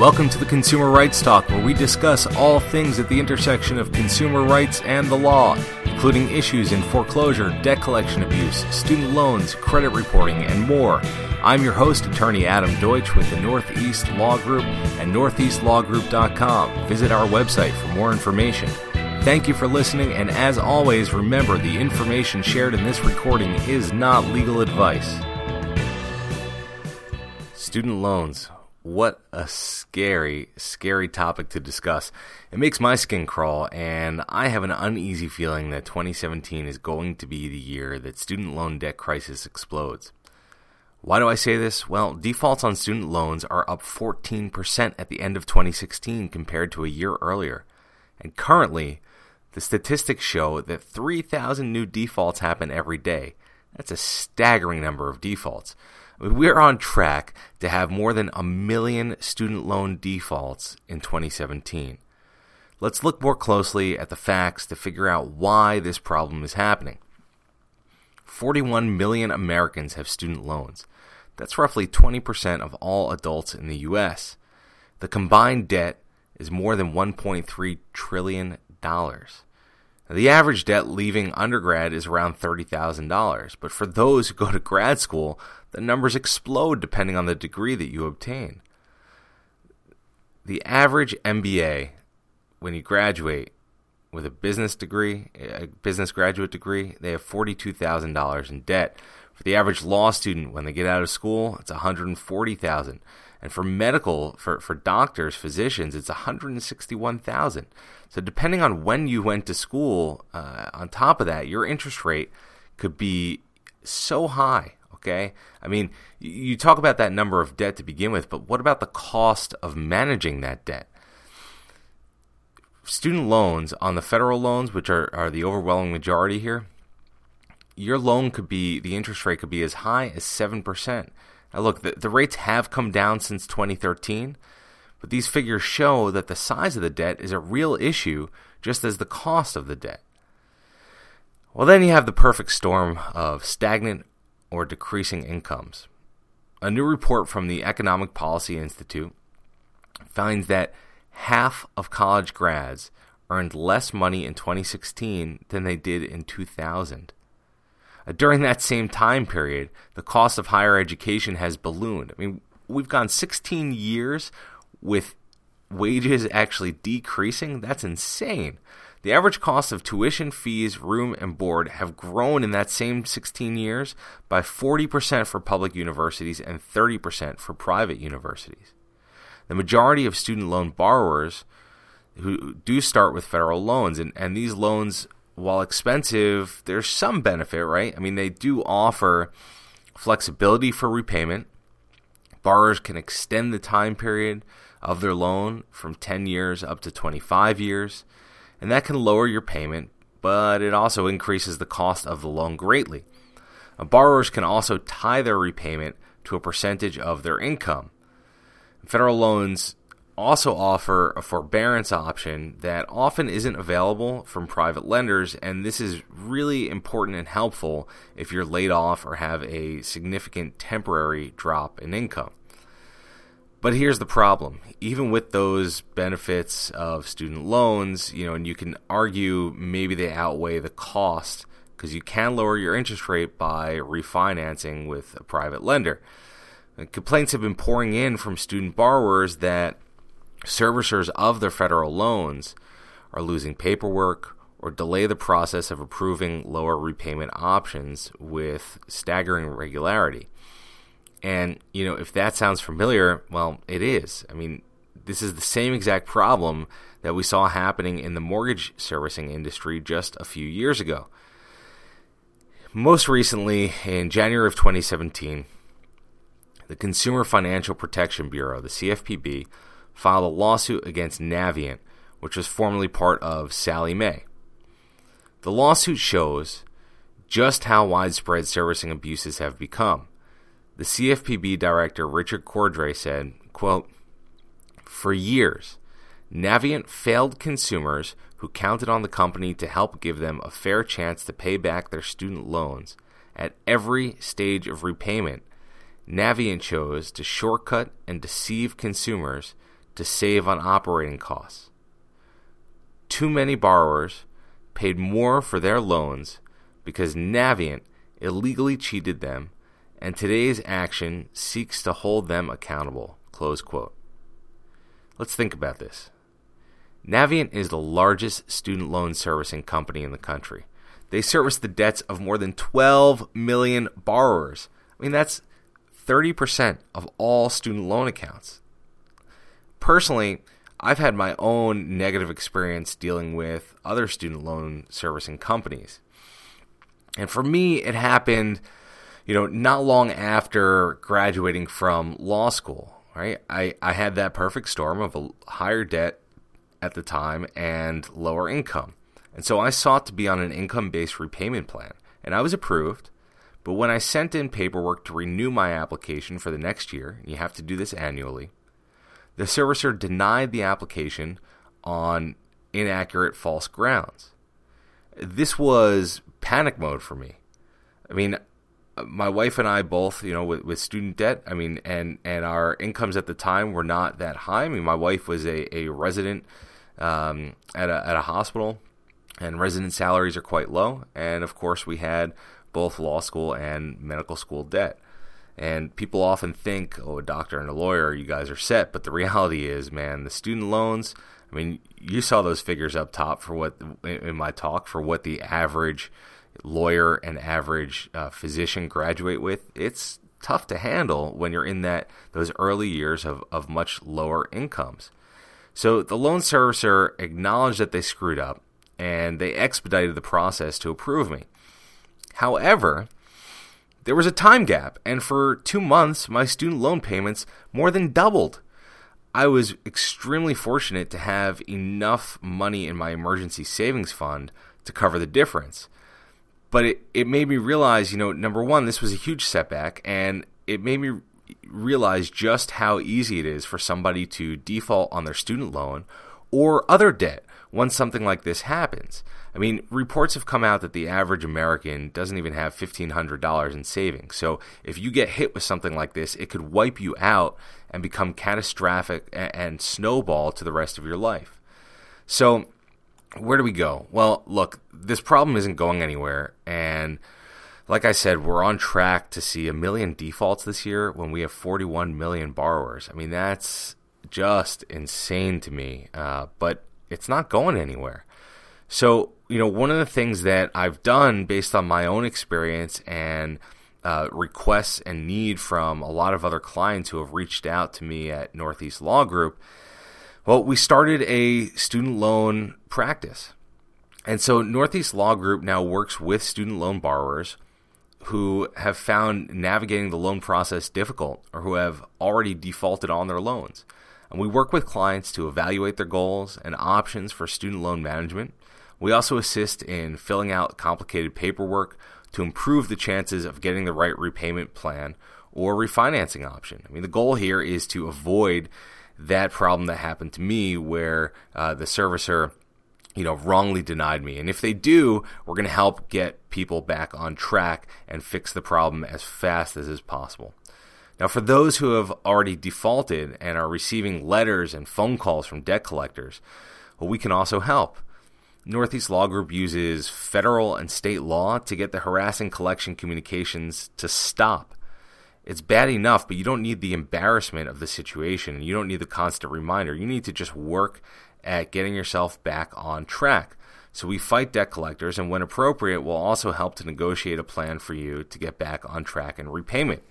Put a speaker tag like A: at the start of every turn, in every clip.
A: Welcome to the Consumer Rights Talk, where we discuss all things at the intersection of consumer rights and the law, including issues in foreclosure, debt collection abuse, student loans, credit reporting, and more. I'm your host, attorney Adam Deutsch with the Northeast Law Group and northeastlawgroup.com. Visit our website for more information. Thank you for listening, and as always, remember the information shared in this recording is not legal advice. Student loans. What a scary, scary topic to discuss. It makes my skin crawl, and I have an uneasy feeling that 2017 is going to be the year that student loan debt crisis explodes. Why do I say this? Well, defaults on student loans are up 14% at the end of 2016 compared to a year earlier. And currently, the statistics show that 3,000 new defaults happen every day. That's a staggering number of defaults. We're on track to have more than a million student loan defaults in 2017. Let's look more closely at the facts to figure out why this problem is happening. 41 million Americans have student loans. That's roughly 20% of all adults in the U.S. The combined debt is more than $1.3 trillion. The average debt leaving undergrad is around $30,000, but for those who go to grad school, the numbers explode depending on the degree that you obtain. The average MBA, when you graduate with a business degree, a business graduate degree, they have $42,000 in debt. For the average law student, when they get out of school, it's $140,000. And for medical, for, for doctors, physicians, it's 161,000. So depending on when you went to school, uh, on top of that, your interest rate could be so high. Okay, I mean, you talk about that number of debt to begin with, but what about the cost of managing that debt? Student loans on the federal loans, which are, are the overwhelming majority here, your loan could be the interest rate could be as high as seven percent. Now, look, the, the rates have come down since 2013, but these figures show that the size of the debt is a real issue, just as the cost of the debt. Well, then you have the perfect storm of stagnant or decreasing incomes. A new report from the Economic Policy Institute finds that half of college grads earned less money in 2016 than they did in 2000. Uh, during that same time period, the cost of higher education has ballooned. I mean, we've gone 16 years with wages actually decreasing. That's insane. The average cost of tuition, fees, room, and board have grown in that same 16 years by 40% for public universities and 30% for private universities. The majority of student loan borrowers who do start with federal loans, and, and these loans, while expensive, there's some benefit, right? I mean, they do offer flexibility for repayment. Borrowers can extend the time period of their loan from 10 years up to 25 years and that can lower your payment, but it also increases the cost of the loan greatly. Now, borrowers can also tie their repayment to a percentage of their income. Federal loans also offer a forbearance option that often isn't available from private lenders, and this is really important and helpful if you're laid off or have a significant temporary drop in income. But here's the problem. Even with those benefits of student loans, you know, and you can argue maybe they outweigh the cost because you can lower your interest rate by refinancing with a private lender. And complaints have been pouring in from student borrowers that servicers of their federal loans are losing paperwork or delay the process of approving lower repayment options with staggering regularity. And, you know, if that sounds familiar, well, it is. I mean, this is the same exact problem that we saw happening in the mortgage servicing industry just a few years ago. Most recently, in January of 2017, the Consumer Financial Protection Bureau, the CFPB, filed a lawsuit against Navient, which was formerly part of Sallie Mae. The lawsuit shows just how widespread servicing abuses have become. The CFPB director Richard Cordray said, quote, For years, Navient failed consumers who counted on the company to help give them a fair chance to pay back their student loans. At every stage of repayment, Navient chose to shortcut and deceive consumers to save on operating costs. Too many borrowers paid more for their loans because Navient illegally cheated them, and today's action seeks to hold them accountable. Close quote. Let's think about this. Navient is the largest student loan servicing company in the country. They service the debts of more than 12 million borrowers. I mean, that's 30% of all student loan accounts. Personally, I've had my own negative experience dealing with other student loan servicing companies. And for me, it happened, you know, not long after graduating from law school, right? I, I had that perfect storm of a higher debt at the time and lower income. And so I sought to be on an income based repayment plan, and I was approved. But when I sent in paperwork to renew my application for the next year, you have to do this annually, the servicer denied the application on inaccurate, false grounds. This was panic mode for me. I mean, my wife and I both, you know, with, with student debt, I mean, and, and our incomes at the time were not that high. I mean, my wife was a, a resident um, at, a, at a hospital, and resident salaries are quite low. And of course, we had both law school and medical school debt. And people often think, oh, a doctor and a lawyer, you guys are set. But the reality is, man, the student loans, I mean, you saw those figures up top for what, in my talk, for what the average lawyer and average uh, physician graduate with. It's tough to handle when you're in that those early years of, of much lower incomes. So the loan servicer acknowledged that they screwed up and they expedited the process to approve me. However, there was a time gap, and for two months, my student loan payments more than doubled. I was extremely fortunate to have enough money in my emergency savings fund to cover the difference. But it, it made me realize, you know, number one, this was a huge setback, and it made me realize just how easy it is for somebody to default on their student loan or other debt once something like this happens. I mean, reports have come out that the average American doesn't even have $1,500 in savings. So if you get hit with something like this, it could wipe you out and become catastrophic and snowball to the rest of your life. So, where do we go? Well, look, this problem isn't going anywhere. And like I said, we're on track to see a million defaults this year when we have 41 million borrowers. I mean, that's just insane to me. Uh, but it's not going anywhere. So, you know, one of the things that I've done based on my own experience and uh, requests and need from a lot of other clients who have reached out to me at Northeast Law Group, well, we started a student loan practice. And so Northeast Law Group now works with student loan borrowers who have found navigating the loan process difficult or who have already defaulted on their loans. And we work with clients to evaluate their goals and options for student loan management. We also assist in filling out complicated paperwork to improve the chances of getting the right repayment plan or refinancing option. I mean, the goal here is to avoid that problem that happened to me where uh, the servicer you know, wrongly denied me. And if they do, we're going to help get people back on track and fix the problem as fast as is possible. Now, for those who have already defaulted and are receiving letters and phone calls from debt collectors, well, we can also help. Northeast Law Group uses federal and state law to get the harassing collection communications to stop. It's bad enough, but you don't need the embarrassment of the situation. You don't need the constant reminder. You need to just work at getting yourself back on track. So we fight debt collectors, and when appropriate, we'll also help to negotiate a plan for you to get back on track in repayment.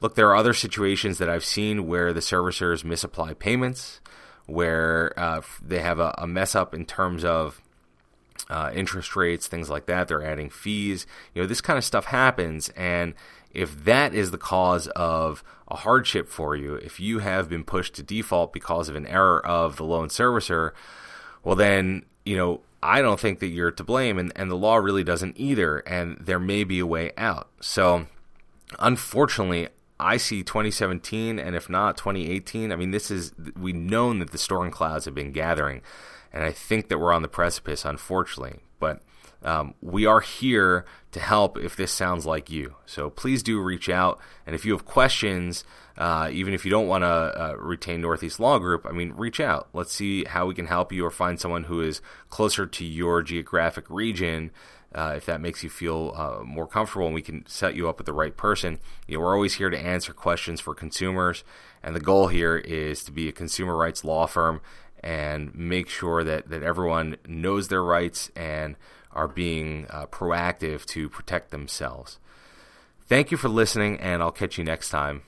A: Look, there are other situations that I've seen where the servicers misapply payments, where uh, they have a, a, mess up in terms of uh, interest rates, things like that. They're adding fees. You know, this kind of stuff happens, and if that is the cause of a hardship for you, if you have been pushed to default because of an error of the loan servicer, well, then you know I don't think that you're to blame, and, and the law really doesn't either, and there may be a way out. So, unfortunately, I see 2017, and if not 2018, I mean, this is we've known that the storm clouds have been gathering, and I think that we're on the precipice, unfortunately. But Um, we are here to help if this sounds like you. So please do reach out. And if you have questions, uh, even if you don't want to uh, retain Northeast Law Group, I mean, reach out. Let's see how we can help you or find someone who is closer to your geographic region. Uh, if that makes you feel uh, more comfortable and we can set you up with the right person. You know, we're always here to answer questions for consumers, and the goal here is to be a consumer rights law firm and make sure that, that everyone knows their rights and are being uh, proactive to protect themselves. Thank you for listening, and I'll catch you next time.